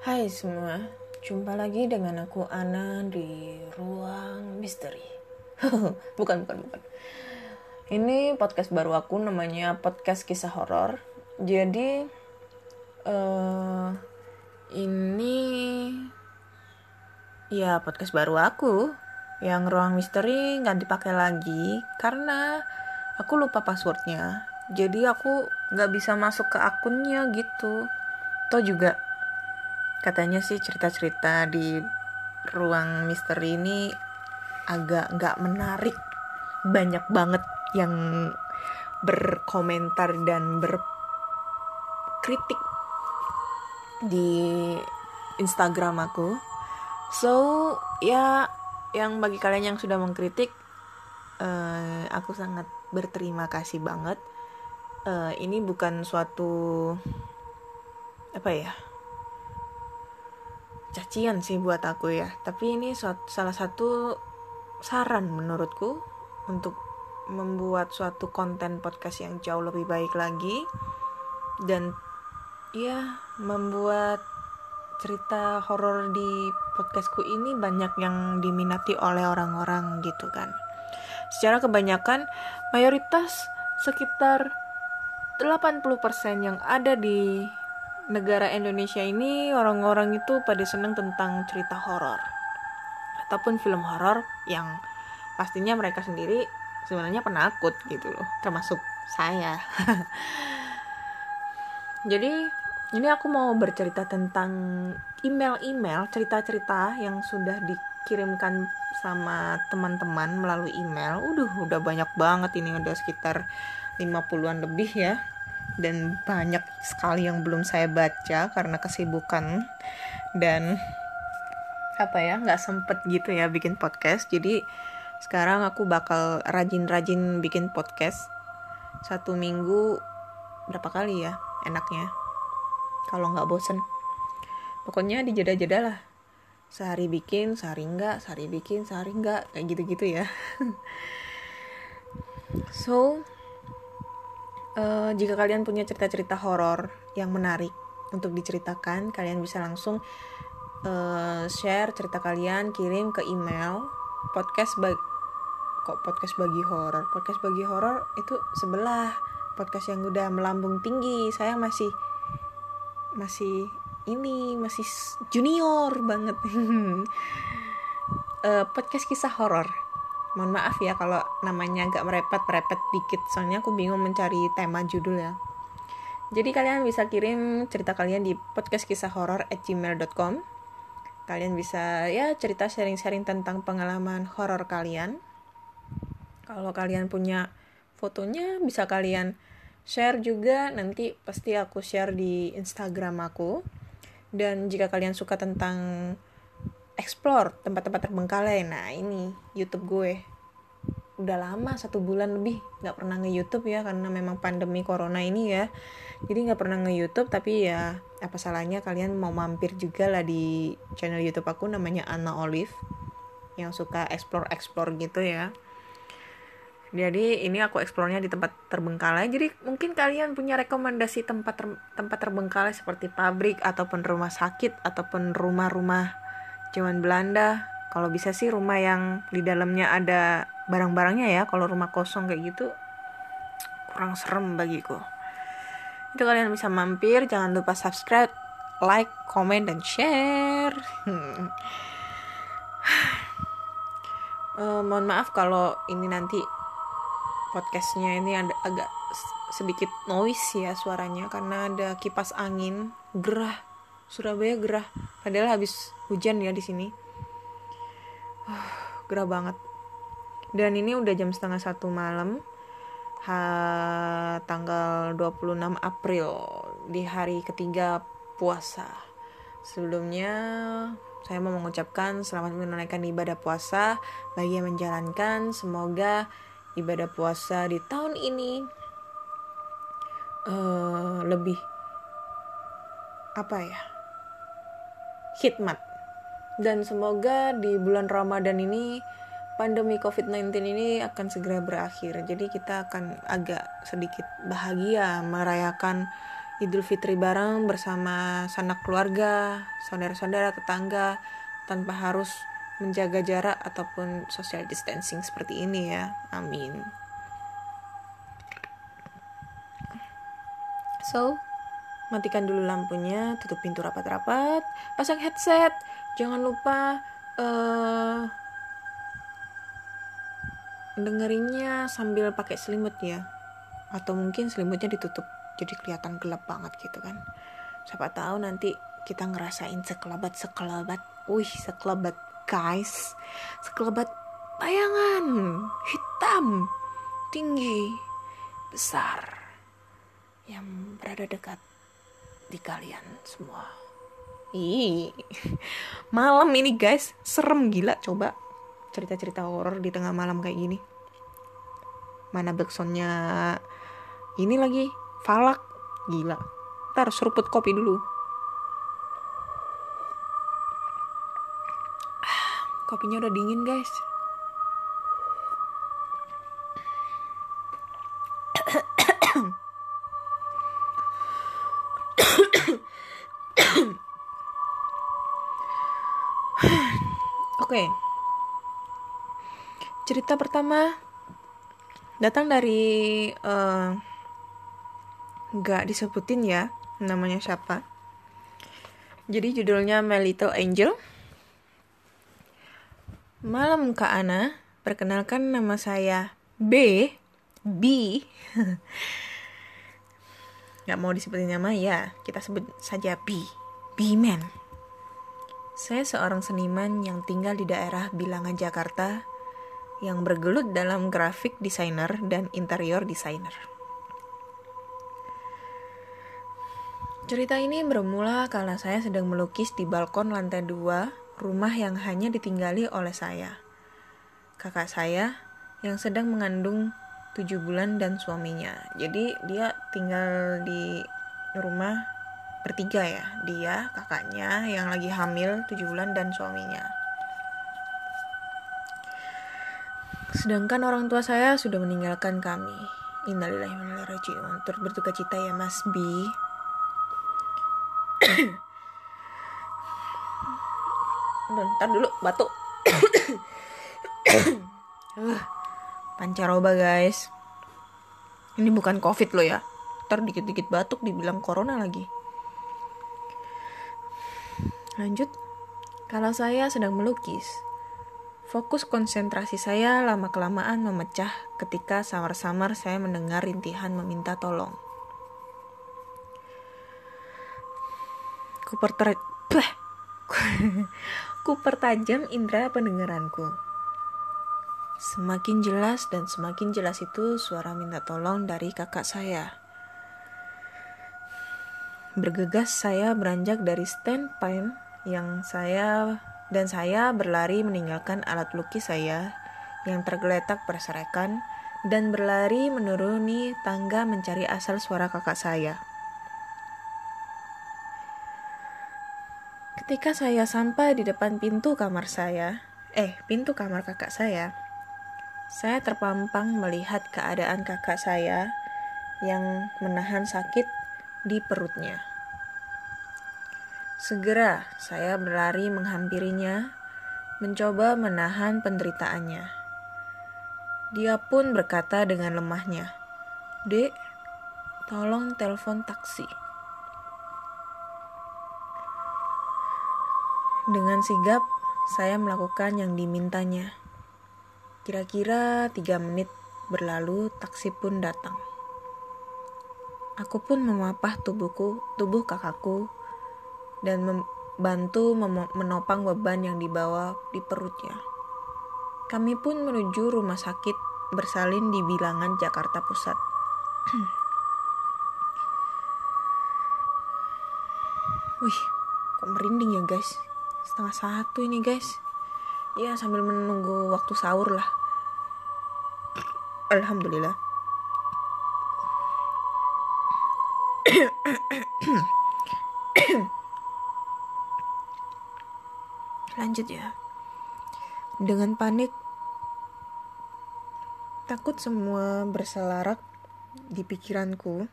Hai semua, jumpa lagi dengan aku Ana di ruang misteri. bukan, bukan, bukan. Ini podcast baru aku namanya podcast kisah horor. Jadi uh, ini ya podcast baru aku yang ruang misteri nggak dipakai lagi karena aku lupa passwordnya. Jadi aku nggak bisa masuk ke akunnya gitu. Toh juga katanya sih cerita-cerita di ruang misteri ini agak nggak menarik. Banyak banget yang berkomentar dan berkritik di Instagram aku. So ya yang bagi kalian yang sudah mengkritik uh, aku sangat berterima kasih banget. Uh, ini bukan suatu apa ya cacian sih buat aku ya. Tapi ini salah satu saran menurutku untuk membuat suatu konten podcast yang jauh lebih baik lagi dan ya membuat cerita horor di podcastku ini banyak yang diminati oleh orang-orang gitu kan. Secara kebanyakan mayoritas sekitar 80% yang ada di negara Indonesia ini orang-orang itu pada seneng tentang cerita horor. Ataupun film horor yang pastinya mereka sendiri sebenarnya penakut gitu loh termasuk saya. Jadi ini aku mau bercerita tentang email-email cerita-cerita yang sudah dikirimkan sama teman-teman melalui email. Udah, udah banyak banget ini udah sekitar 50-an lebih ya dan banyak sekali yang belum saya baca karena kesibukan. Dan apa ya nggak sempet gitu ya bikin podcast. Jadi sekarang aku bakal rajin-rajin bikin podcast. Satu minggu berapa kali ya enaknya? Kalau nggak bosen. Pokoknya di jeda-jeda lah. Sehari bikin sehari enggak sehari bikin sehari enggak kayak gitu-gitu ya. So uh, jika kalian punya cerita-cerita horor yang menarik untuk diceritakan, kalian bisa langsung uh, share cerita kalian, kirim ke email podcast bagi kok podcast bagi horor. Podcast bagi horor itu sebelah podcast yang udah melambung tinggi. Saya masih masih ini masih junior banget. uh, podcast kisah horor mohon maaf ya kalau namanya agak merepet-merepet dikit soalnya aku bingung mencari tema judul ya. Jadi kalian bisa kirim cerita kalian di podcast kisah kalian bisa ya cerita sharing-sharing tentang pengalaman horor kalian. Kalau kalian punya fotonya bisa kalian share juga. Nanti pasti aku share di instagram aku. Dan jika kalian suka tentang explore tempat-tempat terbengkalai. Nah ini YouTube gue. Udah lama satu bulan lebih nggak pernah nge YouTube ya karena memang pandemi corona ini ya. Jadi nggak pernah nge YouTube tapi ya apa salahnya kalian mau mampir juga lah di channel YouTube aku namanya Anna Olive yang suka explore explore gitu ya. Jadi ini aku eksplornya di tempat terbengkalai. Jadi mungkin kalian punya rekomendasi tempat ter tempat terbengkalai seperti pabrik ataupun rumah sakit ataupun rumah-rumah zaman Belanda kalau bisa sih rumah yang di dalamnya ada barang-barangnya ya kalau rumah kosong kayak gitu kurang serem bagiku. Itu kalian bisa mampir jangan lupa subscribe like comment dan share. Uh, mohon maaf kalau ini nanti podcastnya ini ada agak sedikit noise ya suaranya karena ada kipas angin gerah Surabaya gerah. Padahal habis hujan ya di sini. Uh, gerah banget. Dan ini udah jam setengah satu malam ha, tanggal 26 April di hari ketiga puasa. Sebelumnya saya mau mengucapkan selamat menunaikan ibadah puasa bagi yang menjalankan. Semoga ibadah puasa di tahun ini uh, lebih apa ya hikmat dan semoga di bulan Ramadan ini pandemi COVID-19 ini akan segera berakhir. Jadi kita akan agak sedikit bahagia merayakan Idul Fitri bareng bersama sanak keluarga, saudara-saudara, tetangga tanpa harus menjaga jarak ataupun social distancing seperti ini ya. Amin. So, matikan dulu lampunya, tutup pintu rapat-rapat, pasang headset, jangan lupa uh, dengerinnya sambil pakai selimut ya, atau mungkin selimutnya ditutup jadi kelihatan gelap banget gitu kan. Siapa tahu nanti kita ngerasain sekelebat sekelebat wih sekelebat guys. Sekelebat bayangan hitam tinggi besar yang berada dekat di kalian semua. Ih, malam ini guys, serem gila. Coba cerita-cerita horor di tengah malam kayak gini. Mana backsoundnya? Ini lagi falak. Gila. Ntar seruput kopi dulu. Kopinya udah dingin guys Oke. Okay. Cerita pertama datang dari uh, nggak disebutin ya namanya siapa. Jadi judulnya My Little Angel. Malam Kak Ana, perkenalkan nama saya B, B. Gak mau disebutin nama ya, kita sebut saja B, B-Man. Saya seorang seniman yang tinggal di daerah Bilangan Jakarta yang bergelut dalam grafik designer dan interior designer. Cerita ini bermula karena saya sedang melukis di balkon lantai dua rumah yang hanya ditinggali oleh saya. Kakak saya yang sedang mengandung tujuh bulan dan suaminya. Jadi dia tinggal di rumah bertiga ya. Dia, kakaknya yang lagi hamil tujuh bulan dan suaminya. Sedangkan orang tua saya sudah meninggalkan kami. Innalillahi wa inna cita ya Mas B ntar dulu batuk uh, pancaroba guys ini bukan covid loh ya ntar dikit-dikit batuk dibilang corona lagi lanjut kalau saya sedang melukis fokus konsentrasi saya lama-kelamaan memecah ketika samar-samar saya mendengar rintihan meminta tolong ku perter ku pertajam indera pendengaranku. Semakin jelas dan semakin jelas itu suara minta tolong dari kakak saya. Bergegas saya beranjak dari stand pen yang saya dan saya berlari meninggalkan alat lukis saya yang tergeletak berserakan dan berlari menuruni tangga mencari asal suara kakak saya. Ketika saya sampai di depan pintu kamar saya, eh, pintu kamar kakak saya, saya terpampang melihat keadaan kakak saya yang menahan sakit di perutnya. Segera saya berlari menghampirinya, mencoba menahan penderitaannya. Dia pun berkata dengan lemahnya, "Dek, tolong telepon taksi." Dengan sigap, saya melakukan yang dimintanya. Kira-kira tiga menit berlalu, taksi pun datang. Aku pun memapah tubuhku, tubuh kakakku, dan membantu menopang beban yang dibawa di perutnya. Kami pun menuju rumah sakit bersalin di bilangan Jakarta Pusat. Wih, kok merinding ya guys? setengah satu ini guys ya sambil menunggu waktu sahur lah alhamdulillah lanjut ya dengan panik takut semua berselarak di pikiranku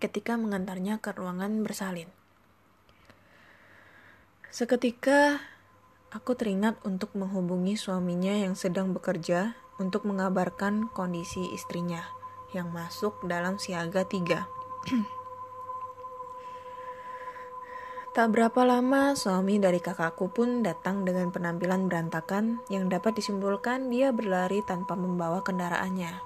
ketika mengantarnya ke ruangan bersalin. Seketika aku teringat untuk menghubungi suaminya yang sedang bekerja untuk mengabarkan kondisi istrinya yang masuk dalam siaga tiga. Tak berapa lama, suami dari kakakku pun datang dengan penampilan berantakan yang dapat disimpulkan dia berlari tanpa membawa kendaraannya.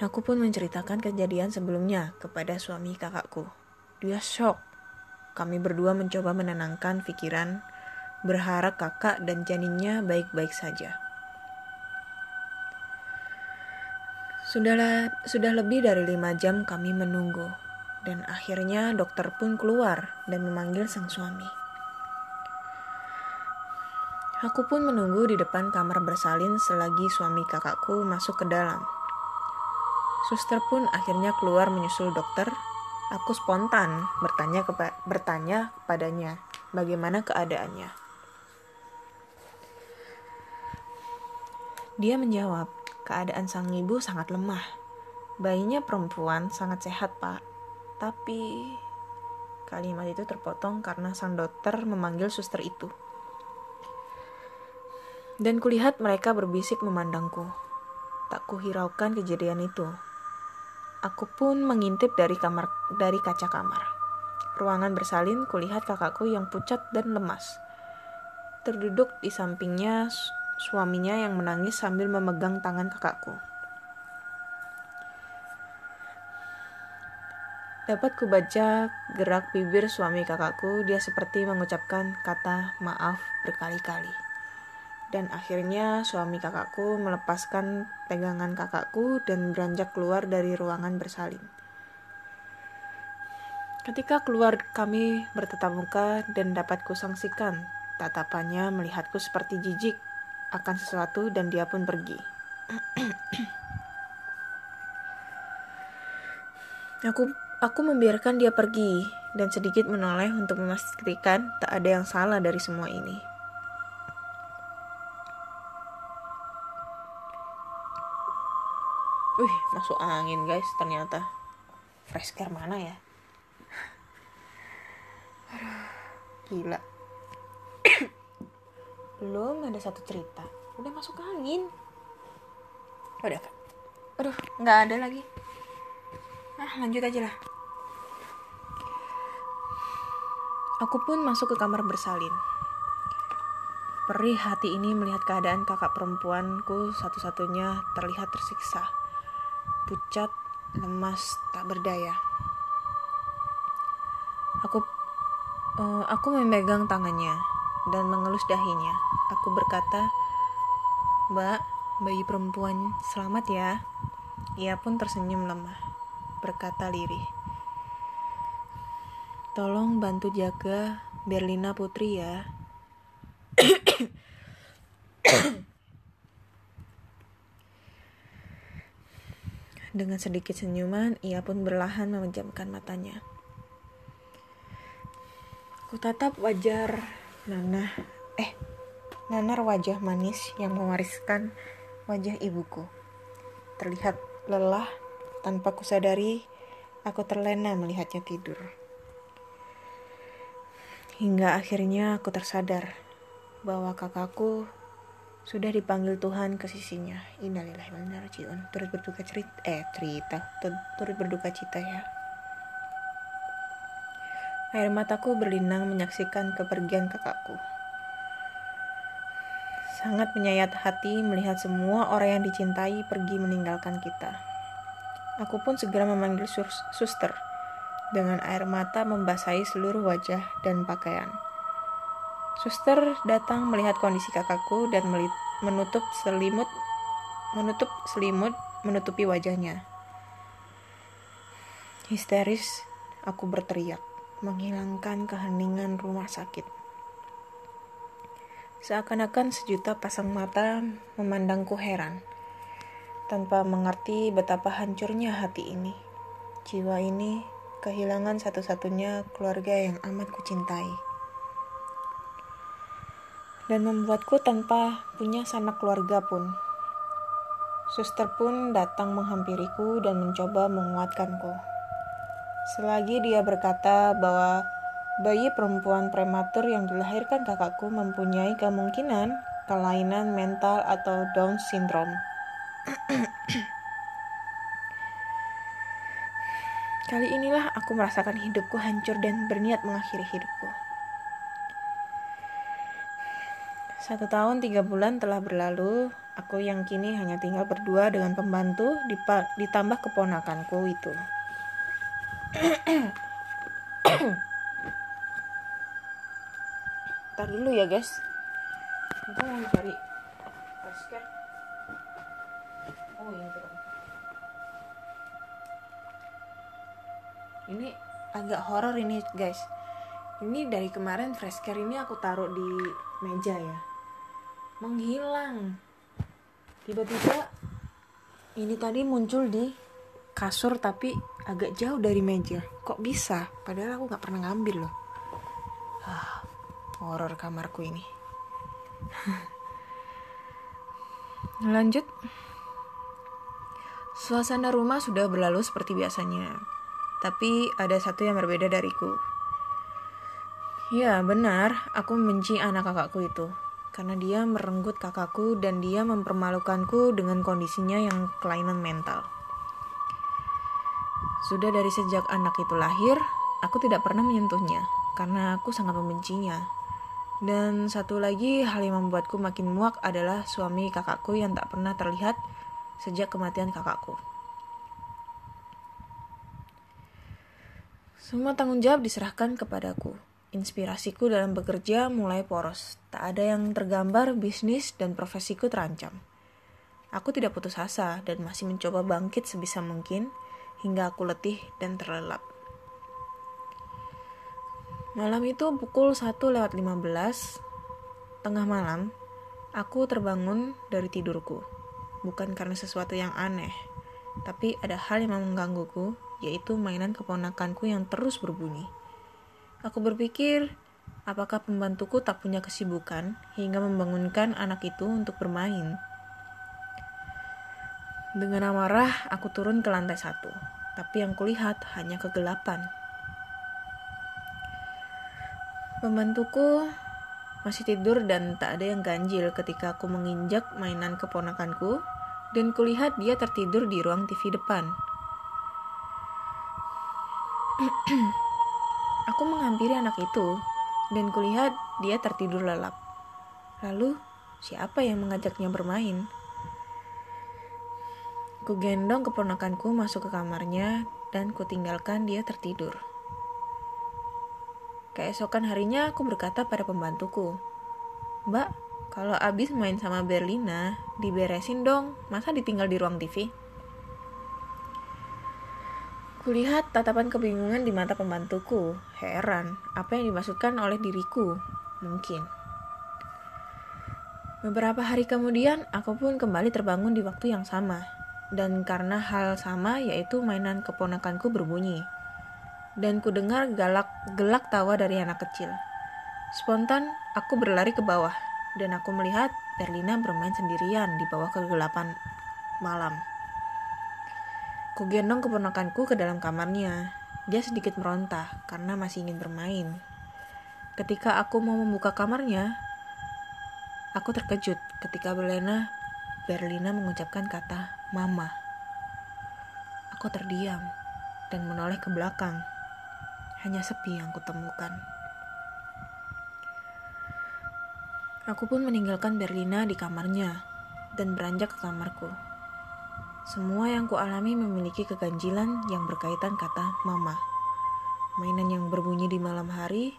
Aku pun menceritakan kejadian sebelumnya kepada suami kakakku. Dia shock. Kami berdua mencoba menenangkan pikiran, berharap kakak dan janinnya baik-baik saja. Sudahlah, sudah lebih dari lima jam kami menunggu dan akhirnya dokter pun keluar dan memanggil sang suami. Aku pun menunggu di depan kamar bersalin selagi suami kakakku masuk ke dalam. Suster pun akhirnya keluar menyusul dokter. Aku spontan bertanya kepa bertanya kepadanya bagaimana keadaannya. Dia menjawab, keadaan sang ibu sangat lemah. Bayinya perempuan sangat sehat, Pak. Tapi kalimat itu terpotong karena sang dokter memanggil suster itu. Dan kulihat mereka berbisik memandangku. Tak kuhiraukan kejadian itu. Aku pun mengintip dari kamar dari kaca kamar. Ruangan bersalin kulihat kakakku yang pucat dan lemas. Terduduk di sampingnya suaminya yang menangis sambil memegang tangan kakakku. Dapat kubaca gerak bibir suami kakakku, dia seperti mengucapkan kata maaf berkali-kali. Dan akhirnya suami kakakku melepaskan pegangan kakakku dan beranjak keluar dari ruangan bersalin. Ketika keluar kami bertetap muka dan dapat kusangsikan tatapannya melihatku seperti jijik akan sesuatu dan dia pun pergi. Aku Aku membiarkan dia pergi dan sedikit menoleh untuk memastikan tak ada yang salah dari semua ini. Wih, masuk angin guys ternyata. Fresh care mana ya? Gila. Belum ada satu cerita. Udah masuk angin. Udah, Kak. Aduh, nggak ada lagi. Ah, lanjut aja lah. Aku pun masuk ke kamar bersalin. Perih hati ini melihat keadaan kakak perempuanku satu-satunya terlihat tersiksa. Pucat, lemas, tak berdaya. Aku uh, aku memegang tangannya dan mengelus dahinya. Aku berkata, "Mbak, bayi perempuan, selamat ya." Ia pun tersenyum lemah berkata lirih. Tolong bantu jaga Berlina Putri ya. Dengan sedikit senyuman, ia pun berlahan memejamkan matanya. Kutatap wajar Nana, eh, Nanar wajah manis yang mewariskan wajah ibuku. Terlihat lelah tanpa kusadari, aku terlena melihatnya tidur. Hingga akhirnya aku tersadar bahwa kakakku sudah dipanggil Tuhan ke sisinya. Innalillahi wa inna. Turut berduka cerita, eh cerita, turut berduka cita ya. Air mataku berlinang menyaksikan kepergian kakakku. Sangat menyayat hati melihat semua orang yang dicintai pergi meninggalkan kita. Aku pun segera memanggil suster dengan air mata membasahi seluruh wajah dan pakaian. Suster datang melihat kondisi kakakku dan menutup selimut menutup selimut menutupi wajahnya. Histeris, aku berteriak, menghilangkan keheningan rumah sakit. Seakan-akan sejuta pasang mata memandangku heran tanpa mengerti betapa hancurnya hati ini. Jiwa ini kehilangan satu-satunya keluarga yang amat kucintai. Dan membuatku tanpa punya sanak keluarga pun. Suster pun datang menghampiriku dan mencoba menguatkanku. Selagi dia berkata bahwa bayi perempuan prematur yang dilahirkan kakakku mempunyai kemungkinan kelainan mental atau Down syndrome. Kali inilah aku merasakan hidupku hancur dan berniat mengakhiri hidupku. Satu tahun tiga bulan telah berlalu, aku yang kini hanya tinggal berdua dengan pembantu ditambah keponakanku itu. Ntar dulu ya guys. Aku mau cari basket. Oh ini ini agak horor ini guys. Ini dari kemarin fresh care ini aku taruh di meja ya. Menghilang. Tiba-tiba ini tadi muncul di kasur tapi agak jauh dari meja. Kok bisa? Padahal aku nggak pernah ngambil loh. Ah, horor kamarku ini. Lanjut. Suasana rumah sudah berlalu seperti biasanya tapi ada satu yang berbeda dariku. Ya, benar, aku membenci anak kakakku itu. Karena dia merenggut kakakku dan dia mempermalukanku dengan kondisinya yang kelainan mental. Sudah dari sejak anak itu lahir, aku tidak pernah menyentuhnya karena aku sangat membencinya. Dan satu lagi hal yang membuatku makin muak adalah suami kakakku yang tak pernah terlihat sejak kematian kakakku. Semua tanggung jawab diserahkan kepadaku. Inspirasiku dalam bekerja mulai poros. Tak ada yang tergambar, bisnis dan profesiku terancam. Aku tidak putus asa dan masih mencoba bangkit sebisa mungkin hingga aku letih dan terlelap. Malam itu pukul 1 lewat 15, tengah malam, aku terbangun dari tidurku. Bukan karena sesuatu yang aneh, tapi ada hal yang menggangguku yaitu mainan keponakanku yang terus berbunyi. Aku berpikir, apakah pembantuku tak punya kesibukan hingga membangunkan anak itu untuk bermain? Dengan amarah, aku turun ke lantai satu, tapi yang kulihat hanya kegelapan. Pembantuku masih tidur dan tak ada yang ganjil ketika aku menginjak mainan keponakanku dan kulihat dia tertidur di ruang TV depan. Aku menghampiri anak itu dan kulihat dia tertidur lelap. Lalu, siapa yang mengajaknya bermain? Ku gendong keponakanku masuk ke kamarnya dan kutinggalkan dia tertidur. Keesokan harinya aku berkata pada pembantuku, Mbak, kalau abis main sama Berlina, diberesin dong, masa ditinggal di ruang TV? Kulihat tatapan kebingungan di mata pembantuku. Heran, apa yang dimaksudkan oleh diriku? Mungkin. Beberapa hari kemudian, aku pun kembali terbangun di waktu yang sama. Dan karena hal sama, yaitu mainan keponakanku berbunyi. Dan ku dengar galak gelak tawa dari anak kecil. Spontan, aku berlari ke bawah. Dan aku melihat Berlina bermain sendirian di bawah kegelapan malam. Kugendong keponakanku ke dalam kamarnya. Dia sedikit meronta karena masih ingin bermain. Ketika aku mau membuka kamarnya, aku terkejut ketika Berlina, Berlina mengucapkan kata mama. Aku terdiam dan menoleh ke belakang. Hanya sepi yang kutemukan. Aku pun meninggalkan Berlina di kamarnya dan beranjak ke kamarku. Semua yang kualami memiliki keganjilan yang berkaitan kata mama. Mainan yang berbunyi di malam hari,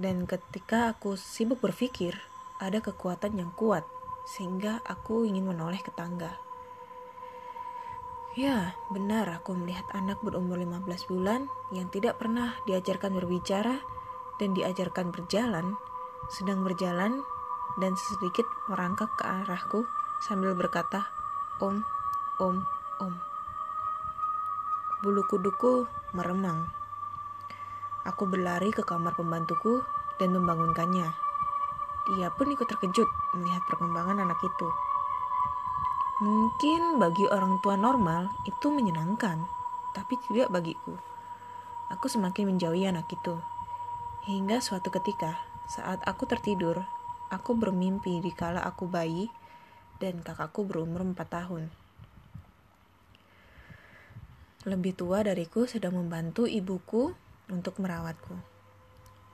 dan ketika aku sibuk berpikir, ada kekuatan yang kuat, sehingga aku ingin menoleh ke tangga. Ya, benar aku melihat anak berumur 15 bulan yang tidak pernah diajarkan berbicara dan diajarkan berjalan, sedang berjalan dan sedikit merangkak ke arahku sambil berkata, Om, om, om. Bulu kuduku meremang. Aku berlari ke kamar pembantuku dan membangunkannya. Dia pun ikut terkejut melihat perkembangan anak itu. Mungkin bagi orang tua normal itu menyenangkan, tapi tidak bagiku. Aku semakin menjauhi anak itu. Hingga suatu ketika, saat aku tertidur, aku bermimpi di kala aku bayi dan kakakku berumur 4 tahun. Lebih tua dariku sedang membantu ibuku untuk merawatku.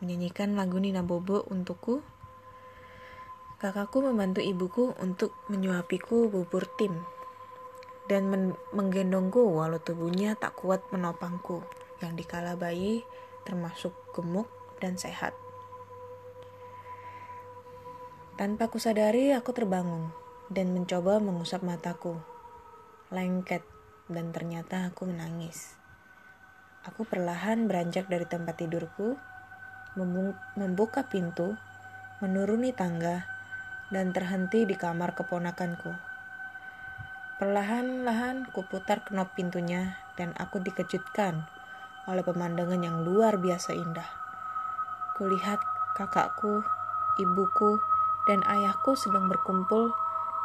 Menyanyikan lagu Nina Bobo untukku Kakakku membantu ibuku untuk menyuapiku bubur tim dan men menggendongku walau tubuhnya tak kuat menopangku yang dikala bayi termasuk gemuk dan sehat. Tanpa kusadari aku terbangun dan mencoba mengusap mataku. Lengket dan ternyata aku menangis. Aku perlahan beranjak dari tempat tidurku, membuka pintu, menuruni tangga, dan terhenti di kamar keponakanku. Perlahan-lahan kuputar knop pintunya dan aku dikejutkan oleh pemandangan yang luar biasa indah. Kulihat kakakku, ibuku, dan ayahku sedang berkumpul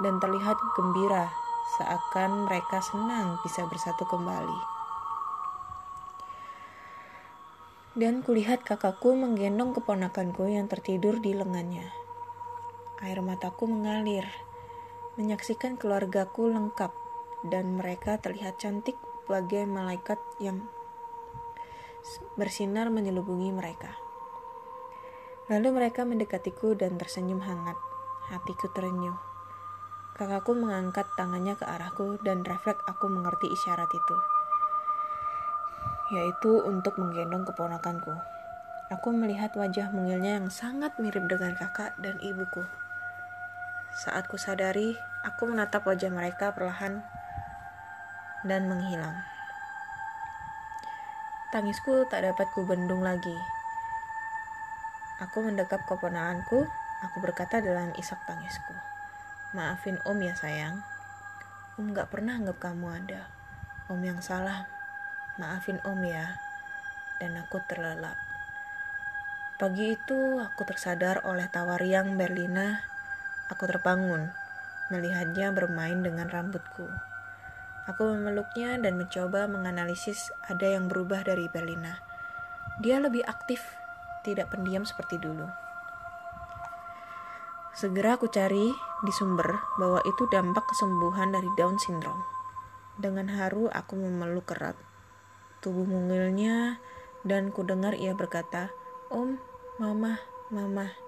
dan terlihat gembira seakan mereka senang bisa bersatu kembali. Dan kulihat kakakku menggendong keponakanku yang tertidur di lengannya. Air mataku mengalir, menyaksikan keluargaku lengkap, dan mereka terlihat cantik bagai malaikat yang bersinar menyelubungi mereka. Lalu mereka mendekatiku dan tersenyum hangat. Hatiku terenyuh. Kakakku mengangkat tangannya ke arahku dan refleks aku mengerti isyarat itu. Yaitu untuk menggendong keponakanku. Aku melihat wajah mungilnya yang sangat mirip dengan kakak dan ibuku. Saat ku sadari, aku menatap wajah mereka perlahan dan menghilang. Tangisku tak dapat kubendung lagi. Aku mendekap keponakanku, aku berkata dalam isak tangisku. Maafin om ya sayang. Om gak pernah anggap kamu ada. Om yang salah. Maafin om ya. Dan aku terlelap. Pagi itu aku tersadar oleh tawariang Berlina Aku terbangun, melihatnya bermain dengan rambutku. Aku memeluknya dan mencoba menganalisis ada yang berubah dari Berlina. Dia lebih aktif, tidak pendiam seperti dulu. Segera aku cari di sumber bahwa itu dampak kesembuhan dari Down syndrome. Dengan haru aku memeluk erat tubuh mungilnya dan ku dengar ia berkata, "Om, mama, mama."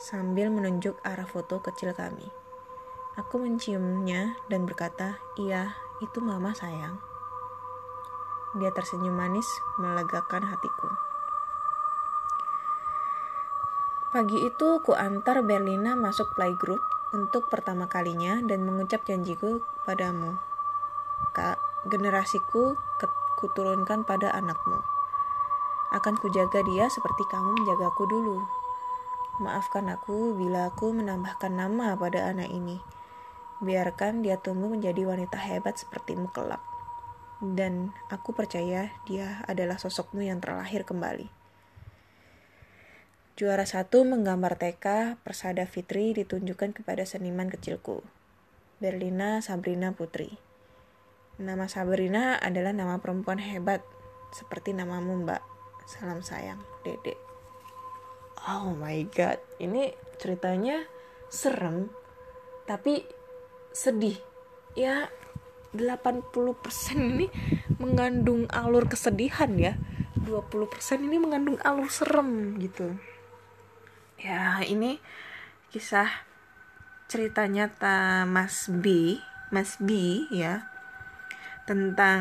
sambil menunjuk arah foto kecil kami. Aku menciumnya dan berkata, "Iya, itu mama sayang." Dia tersenyum manis, melegakan hatiku. Pagi itu ku antar Berlina masuk playgroup untuk pertama kalinya dan mengucap janjiku padamu. Kak, generasiku kuturunkan pada anakmu. Akan kujaga dia seperti kamu menjagaku dulu. Maafkan aku bila aku menambahkan nama pada anak ini. Biarkan dia tumbuh menjadi wanita hebat sepertimu kelak. Dan aku percaya dia adalah sosokmu yang terlahir kembali. Juara satu menggambar TK Persada Fitri ditunjukkan kepada seniman kecilku, Berlina Sabrina Putri. Nama Sabrina adalah nama perempuan hebat, seperti namamu mbak. Salam sayang, dedek. Oh my god, ini ceritanya serem tapi sedih. Ya 80% ini mengandung alur kesedihan ya. 20% ini mengandung alur serem gitu. Ya, ini kisah ceritanya ta Mas B, Mas B ya. Tentang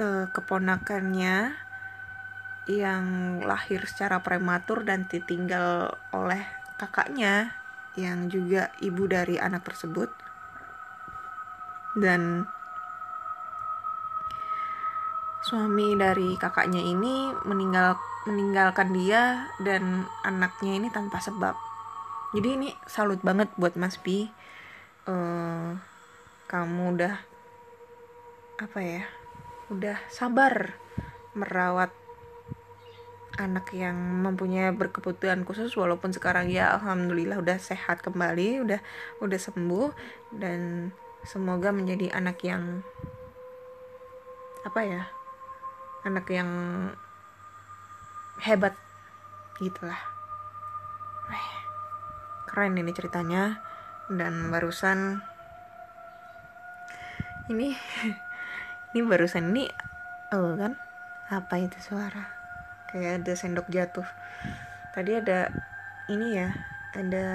uh, keponakannya yang lahir secara prematur dan ditinggal oleh kakaknya yang juga ibu dari anak tersebut dan suami dari kakaknya ini meninggal meninggalkan dia dan anaknya ini tanpa sebab. Jadi ini salut banget buat Mas Bi uh, kamu udah apa ya udah sabar merawat anak yang mempunyai berkebutuhan khusus walaupun sekarang ya alhamdulillah udah sehat kembali udah udah sembuh dan semoga menjadi anak yang apa ya anak yang hebat gitulah. Keren ini ceritanya. Dan barusan ini ini barusan ini oh kan? Apa itu suara? Kayak ada sendok jatuh. Tadi ada ini ya ada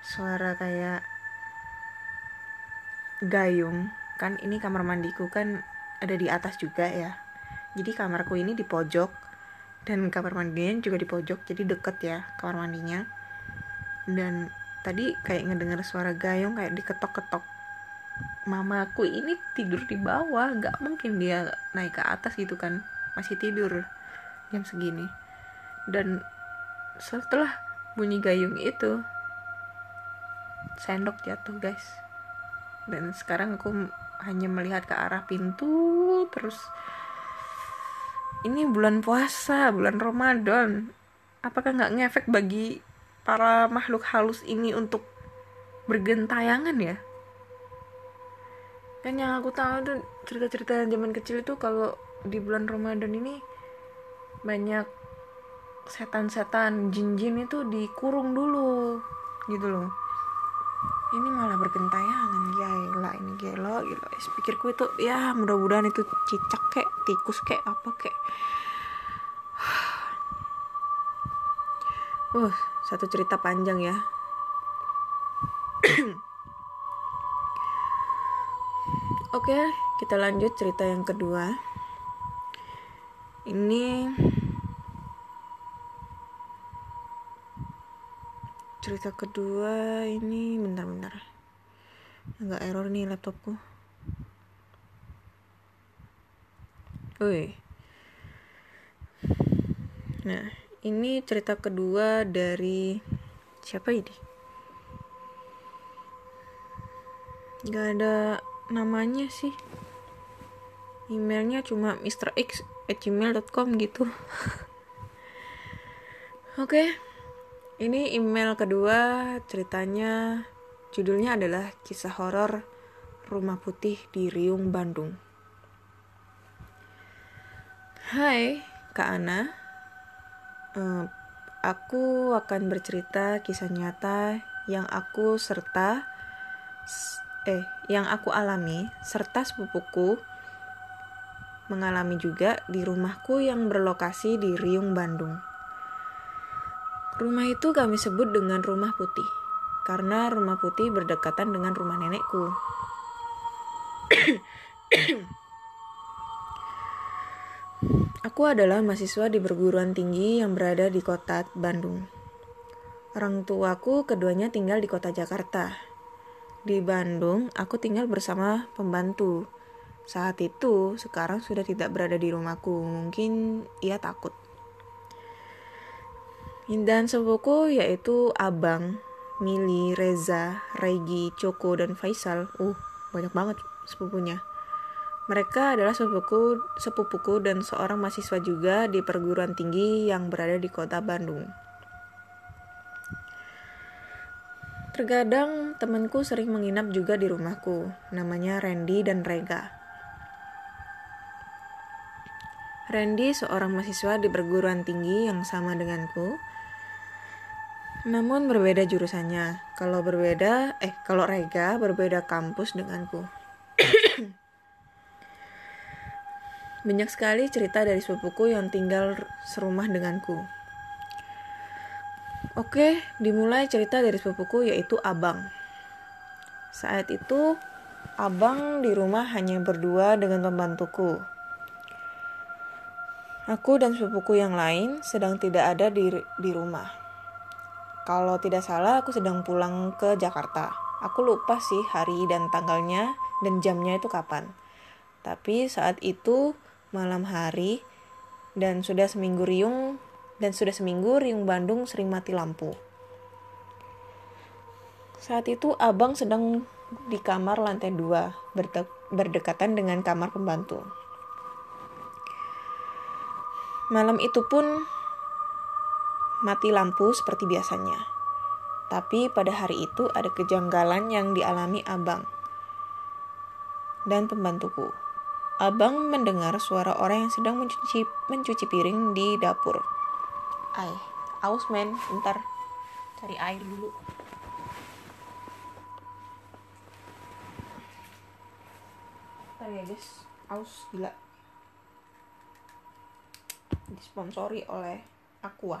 suara kayak gayung. Kan ini kamar mandiku kan ada di atas juga ya. Jadi kamarku ini di pojok dan kamar mandinya juga di pojok jadi deket ya kamar mandinya. Dan tadi kayak ngedengar suara gayung kayak diketok-ketok. Mamaku ini tidur di bawah nggak mungkin dia naik ke atas gitu kan masih tidur jam segini. Dan setelah bunyi gayung itu sendok jatuh guys. Dan sekarang aku hanya melihat ke arah pintu terus ini bulan puasa bulan Ramadan. Apakah nggak ngefek bagi para makhluk halus ini untuk bergentayangan ya? Kan yang aku tahu tuh cerita-cerita zaman kecil itu kalau di bulan Ramadan ini banyak setan-setan jin-jin itu dikurung dulu gitu loh ini malah bergentayangan gila ini gila gila pikirku itu ya mudah-mudahan itu cicak kek tikus kek apa kek. Uh satu cerita panjang ya. Oke, kita lanjut cerita yang kedua. Ini cerita kedua ini bentar-bentar nggak error nih laptopku Woi. Nah, ini cerita kedua dari siapa ini? Gak ada namanya sih emailnya cuma Mr. X at gmail.com gitu oke okay. Ini email kedua ceritanya. Judulnya adalah kisah horor rumah putih di Riung Bandung. Hai Kak Ana. Uh, aku akan bercerita kisah nyata yang aku serta eh yang aku alami serta sepupuku mengalami juga di rumahku yang berlokasi di Riung, Bandung. Rumah itu kami sebut dengan rumah putih, karena rumah putih berdekatan dengan rumah nenekku. Aku adalah mahasiswa di perguruan tinggi yang berada di kota Bandung. Orang tuaku keduanya tinggal di kota Jakarta. Di Bandung, aku tinggal bersama pembantu saat itu, sekarang sudah tidak berada di rumahku. Mungkin ia takut. Dan sepupuku yaitu Abang, Mili, Reza, Regi, Coko, dan Faisal. Uh, banyak banget sepupunya. Mereka adalah sepupuku, sepupuku dan seorang mahasiswa juga di perguruan tinggi yang berada di kota Bandung. Terkadang temanku sering menginap juga di rumahku, namanya Randy dan Rega. Randy seorang mahasiswa di perguruan tinggi yang sama denganku. Namun berbeda jurusannya. Kalau berbeda, eh kalau Rega berbeda kampus denganku. Banyak sekali cerita dari sepupuku yang tinggal serumah denganku. Oke, dimulai cerita dari sepupuku yaitu Abang. Saat itu, Abang di rumah hanya berdua dengan pembantuku. Aku dan sepupuku yang lain sedang tidak ada di, di rumah. Kalau tidak salah, aku sedang pulang ke Jakarta. Aku lupa sih hari dan tanggalnya dan jamnya itu kapan. Tapi saat itu malam hari dan sudah seminggu riung dan sudah seminggu riung Bandung sering mati lampu. Saat itu abang sedang di kamar lantai dua berdekatan dengan kamar pembantu. Malam itu pun mati lampu seperti biasanya. Tapi pada hari itu ada kejanggalan yang dialami abang dan pembantuku. Abang mendengar suara orang yang sedang mencuci, mencuci piring di dapur. Ay, aus men, ntar cari air dulu. Ntar ya guys, aus gila disponsori oleh Aqua.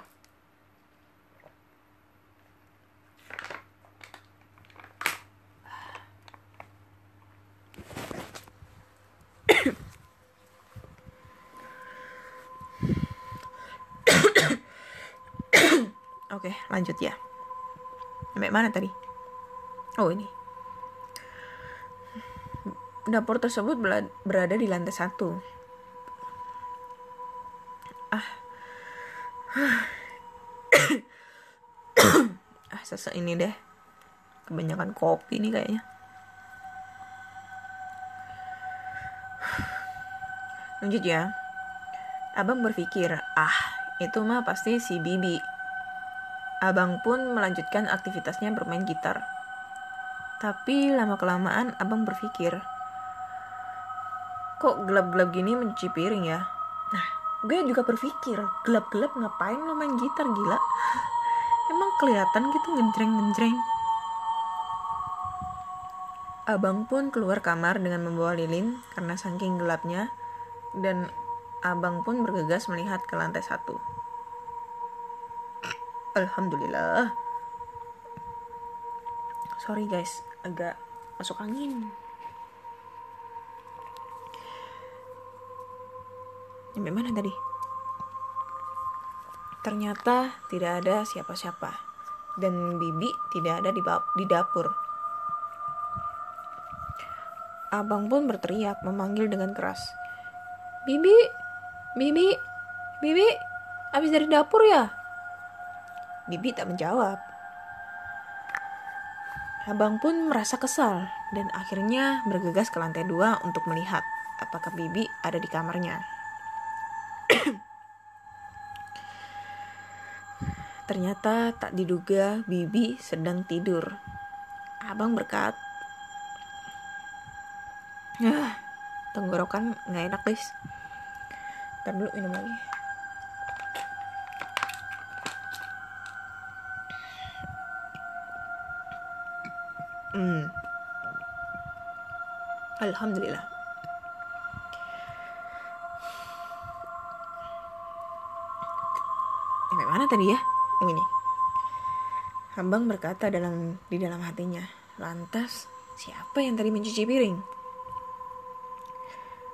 Oke, lanjut ya. Sampai mana tadi? Oh, ini. Dapur tersebut berada di lantai satu ah ah sesek ini deh kebanyakan kopi nih kayaknya lanjut ya abang berpikir ah itu mah pasti si Bibi abang pun melanjutkan aktivitasnya bermain gitar. Tapi lama kelamaan abang berpikir kok gelap-gelap gini mencuci piring ya? Nah gue juga berpikir gelap-gelap ngapain lo main gitar gila? Emang kelihatan gitu ngenjreng-ngenjreng. Abang pun keluar kamar dengan membawa lilin karena saking gelapnya dan abang pun bergegas melihat ke lantai satu Alhamdulillah sorry guys agak masuk angin Sampai mana tadi? Ternyata tidak ada siapa-siapa. Dan Bibi tidak ada di, di dapur. Abang pun berteriak memanggil dengan keras. Bibi, Bibi, Bibi, habis dari dapur ya? Bibi tak menjawab. Abang pun merasa kesal dan akhirnya bergegas ke lantai dua untuk melihat apakah Bibi ada di kamarnya. Ternyata tak diduga Bibi sedang tidur. Abang berkat. Ah, tenggorokan nggak enak guys. Ntar dulu minum lagi. Hmm. Alhamdulillah. tadi ya? Oh ini. Hambang berkata dalam di dalam hatinya, lantas siapa yang tadi mencuci piring?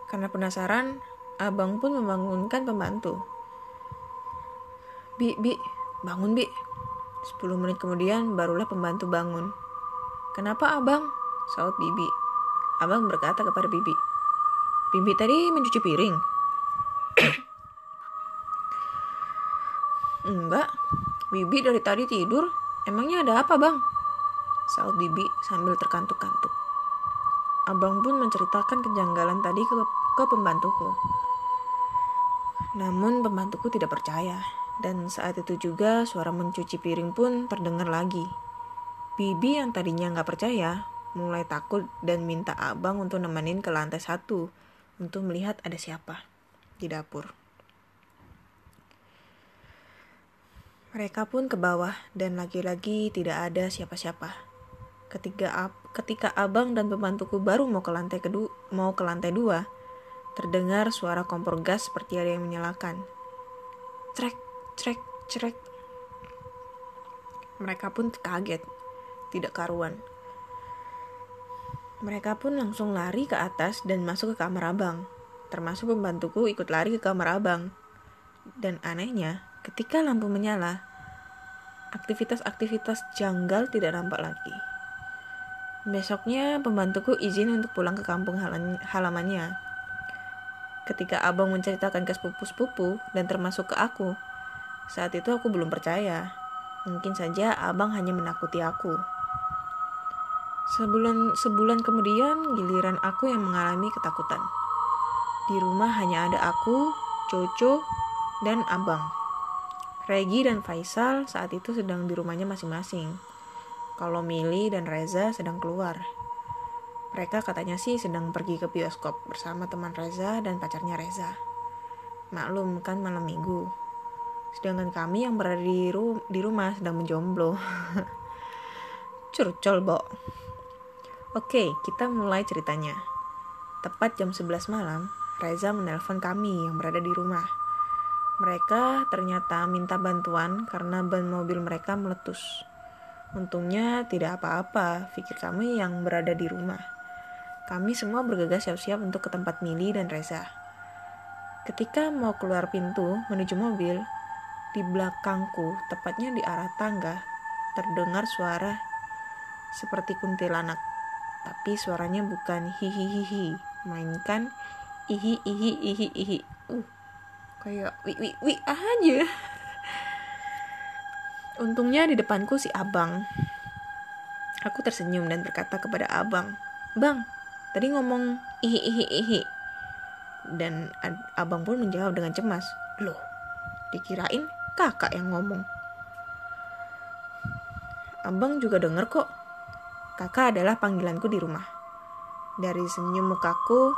Karena penasaran, abang pun membangunkan pembantu. Bi, bi, bangun bi. Sepuluh menit kemudian barulah pembantu bangun. Kenapa abang? Saut bibi. Abang berkata kepada bibi. Bibi tadi mencuci piring. Enggak, Bibi dari tadi tidur. Emangnya ada apa bang? Saut Bibi sambil terkantuk-kantuk. Abang pun menceritakan kejanggalan tadi ke, ke pembantuku. Namun pembantuku tidak percaya. Dan saat itu juga suara mencuci piring pun terdengar lagi. Bibi yang tadinya nggak percaya mulai takut dan minta abang untuk nemenin ke lantai satu untuk melihat ada siapa di dapur. Mereka pun ke bawah dan lagi-lagi tidak ada siapa-siapa. Ketika ab, ketika abang dan pembantuku baru mau ke lantai kedua, mau ke lantai dua, terdengar suara kompor gas seperti ada yang menyalakan. Trek, trek, trek. Mereka pun kaget, tidak karuan. Mereka pun langsung lari ke atas dan masuk ke kamar abang. Termasuk pembantuku ikut lari ke kamar abang. Dan anehnya, Ketika lampu menyala, aktivitas-aktivitas janggal tidak nampak lagi. Besoknya pembantuku izin untuk pulang ke kampung halamannya. Ketika abang menceritakan ke sepupu-sepupu dan termasuk ke aku, saat itu aku belum percaya. Mungkin saja abang hanya menakuti aku. Sebulan sebulan kemudian giliran aku yang mengalami ketakutan. Di rumah hanya ada aku, Coco, dan Abang. Regi dan Faisal saat itu sedang di rumahnya masing-masing. Kalau Mili dan Reza sedang keluar. Mereka katanya sih sedang pergi ke bioskop bersama teman Reza dan pacarnya Reza. Maklum kan malam minggu. Sedangkan kami yang berada di, ru di rumah sedang menjomblo. Curcol, Bo. Oke, kita mulai ceritanya. Tepat jam 11 malam, Reza menelpon kami yang berada di rumah. Mereka ternyata minta bantuan karena ban mobil mereka meletus. Untungnya tidak apa-apa, pikir kami yang berada di rumah. Kami semua bergegas siap-siap untuk ke tempat Mili dan Reza. Ketika mau keluar pintu menuju mobil, di belakangku, tepatnya di arah tangga, terdengar suara seperti kuntilanak. Tapi suaranya bukan hihihihi, mainkan ihi ihi ihi ihi. Uh, kayak wi wi wi aja. Untungnya di depanku si abang. Aku tersenyum dan berkata kepada abang bang tadi ngomong ihi ihi ihi. Dan abang pun menjawab dengan cemas loh dikirain kakak yang ngomong. Abang juga denger kok kakak adalah panggilanku di rumah dari senyum mukaku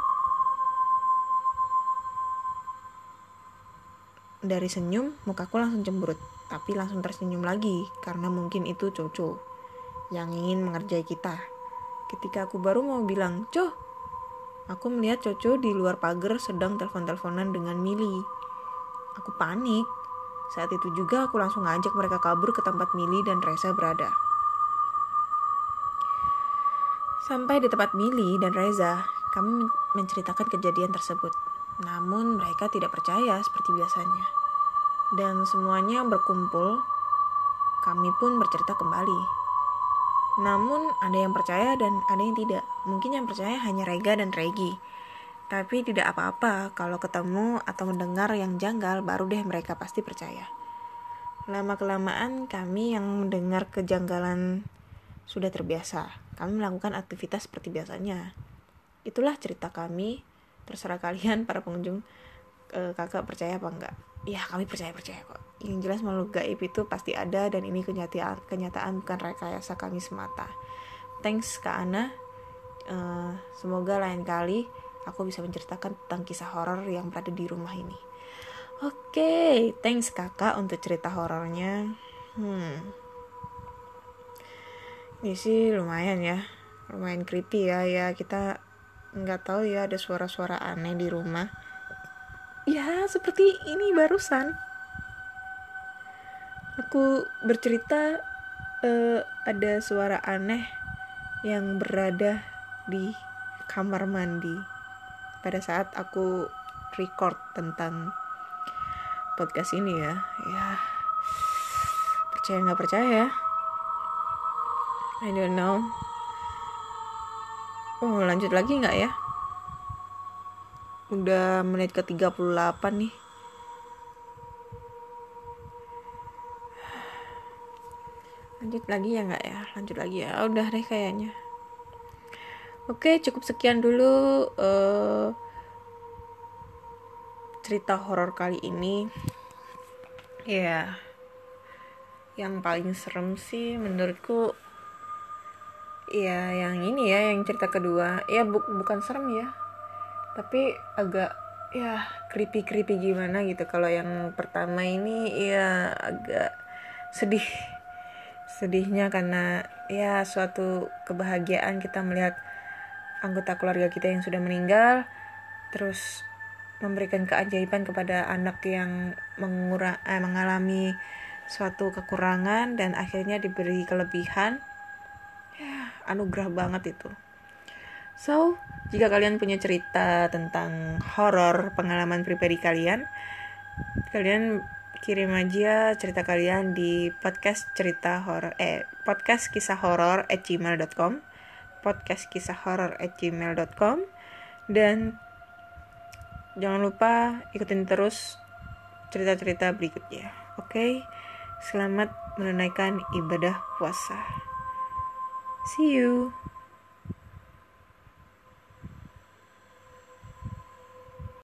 Dari senyum, mukaku langsung cemberut, tapi langsung tersenyum lagi karena mungkin itu Coco yang ingin mengerjai kita. Ketika aku baru mau bilang, "Coh," aku melihat Coco di luar pagar sedang telepon-teleponan dengan Mili. Aku panik. Saat itu juga aku langsung ngajak mereka kabur ke tempat Mili dan Reza berada. Sampai di tempat Mili dan Reza, kami menceritakan kejadian tersebut. Namun mereka tidak percaya seperti biasanya. Dan semuanya berkumpul, kami pun bercerita kembali. Namun ada yang percaya dan ada yang tidak. Mungkin yang percaya hanya Rega dan Regi. Tapi tidak apa-apa kalau ketemu atau mendengar yang janggal baru deh mereka pasti percaya. Lama-kelamaan kami yang mendengar kejanggalan sudah terbiasa. Kami melakukan aktivitas seperti biasanya. Itulah cerita kami. Terserah kalian para pengunjung e, kakak percaya apa enggak. Ya kami percaya percaya kok. Yang jelas makhluk gaib itu pasti ada dan ini kenyataan kenyataan bukan rekayasa kami semata. Thanks kak Ana. E, semoga lain kali aku bisa menceritakan tentang kisah horor yang berada di rumah ini. Oke okay, thanks kakak untuk cerita horornya. Hmm ini sih lumayan ya. Lumayan creepy ya ya kita nggak tahu ya ada suara-suara aneh di rumah. Ya seperti ini barusan. Aku bercerita uh, ada suara aneh yang berada di kamar mandi pada saat aku record tentang podcast ini ya. Ya percaya nggak percaya I don't know Oh lanjut lagi nggak ya? Udah menit ke 38 nih. Lanjut lagi ya nggak ya? Lanjut lagi ya. Udah deh kayaknya. Oke, cukup sekian dulu uh, cerita horor kali ini. Ya, yeah. yang paling serem sih menurutku ya yang ini ya yang cerita kedua. Ya bu bukan serem ya. Tapi agak ya creepy creepy gimana gitu. Kalau yang pertama ini ya agak sedih. Sedihnya karena ya suatu kebahagiaan kita melihat anggota keluarga kita yang sudah meninggal terus memberikan keajaiban kepada anak yang mengura eh, mengalami suatu kekurangan dan akhirnya diberi kelebihan anugerah banget itu so jika kalian punya cerita tentang horor pengalaman pribadi kalian kalian kirim aja cerita kalian di podcast cerita horor eh podcast kisah horor at gmail.com podcast kisah horor at gmail.com dan jangan lupa ikutin terus cerita-cerita berikutnya oke okay? selamat menunaikan ibadah puasa See you.